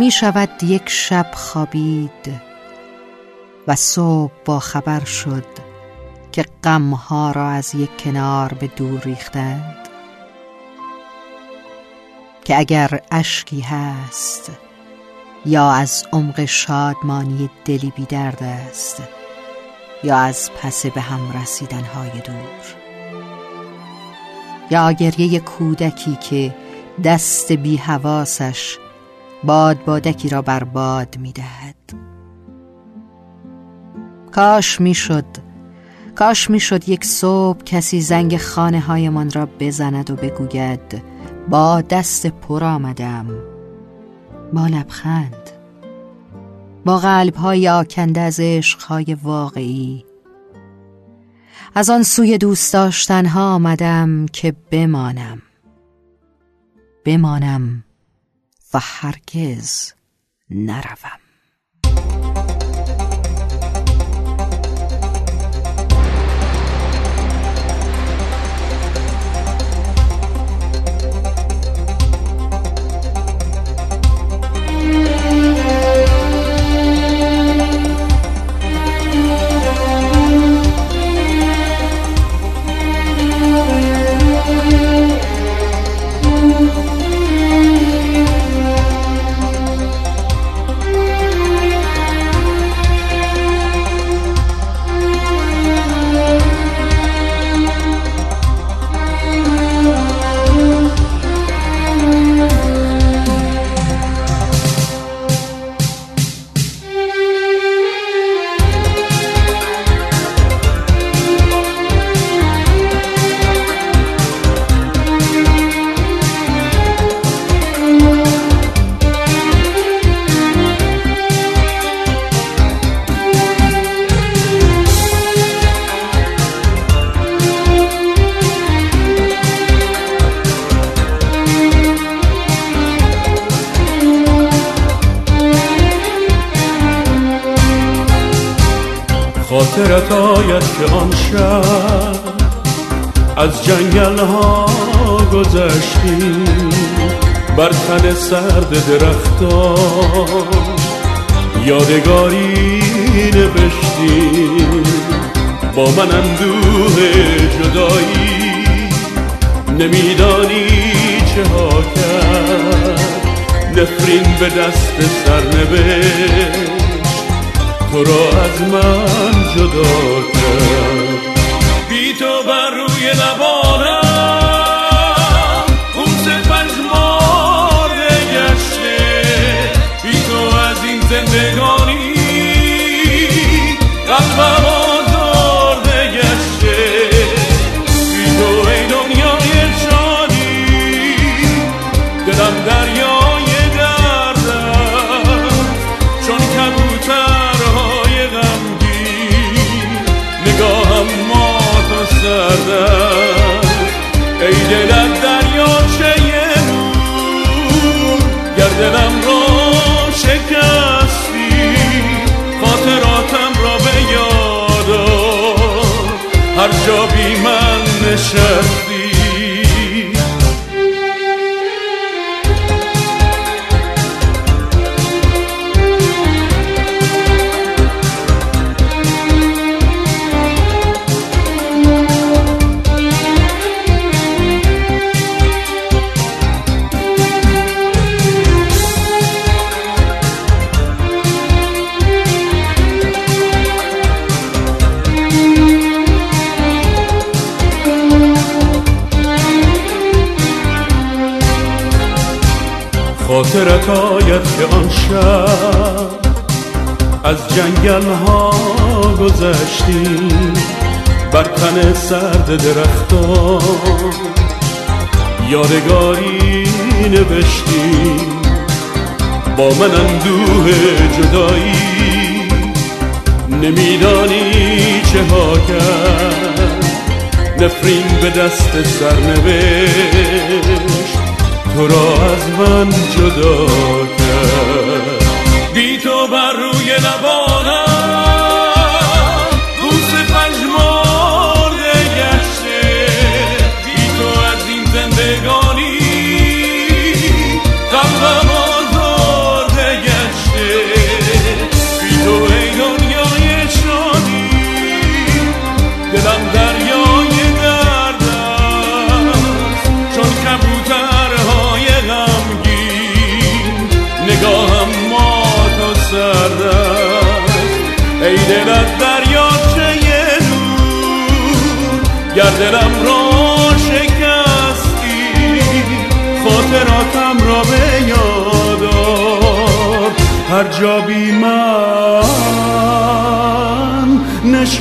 می شود یک شب خوابید و صبح با خبر شد که غمها را از یک کنار به دور ریختند. که اگر اشکی هست یا از عمق شادمانی دلی بی درد است یا از پس به هم رسیدن های دور. یا گریه کودکی که دست بی حواسش باد بادکی را برباد می دهد. کاش می شد کاش می شد یک صبح کسی زنگ خانه هایمان را بزند و بگوید با دست پر آمدم با لبخند. با قلب های آکنده از عشقهای واقعی. از آن سوی دوست داشتن ها آمدم که بمانم بمانم. و هرگز نروم. خاطرت آید که آن شب از جنگل ها گذشتی بر تن سرد درختان یادگاری نوشتی. با من اندوه جدایی نمیدانی چه ها کرد. نفرین به دست سرنوشت. تو را از من جدا دریاچه نور. گر دلم را شکستی خاطراتم را به یادا هر جا بی من نشستی خاطرت آید که آن شب از جنگل ها گذشتی بر تن سرد درختان یادگاری نوشتی با من اندوه جدایی نمیدانی چه ها کرد. نفرین به دست سرنوشت. تو را از من جدا کرد. بی تو بر روی لبانم گر دلم را شکستی خاطراتم را به یادار هر جا بی من نشستی.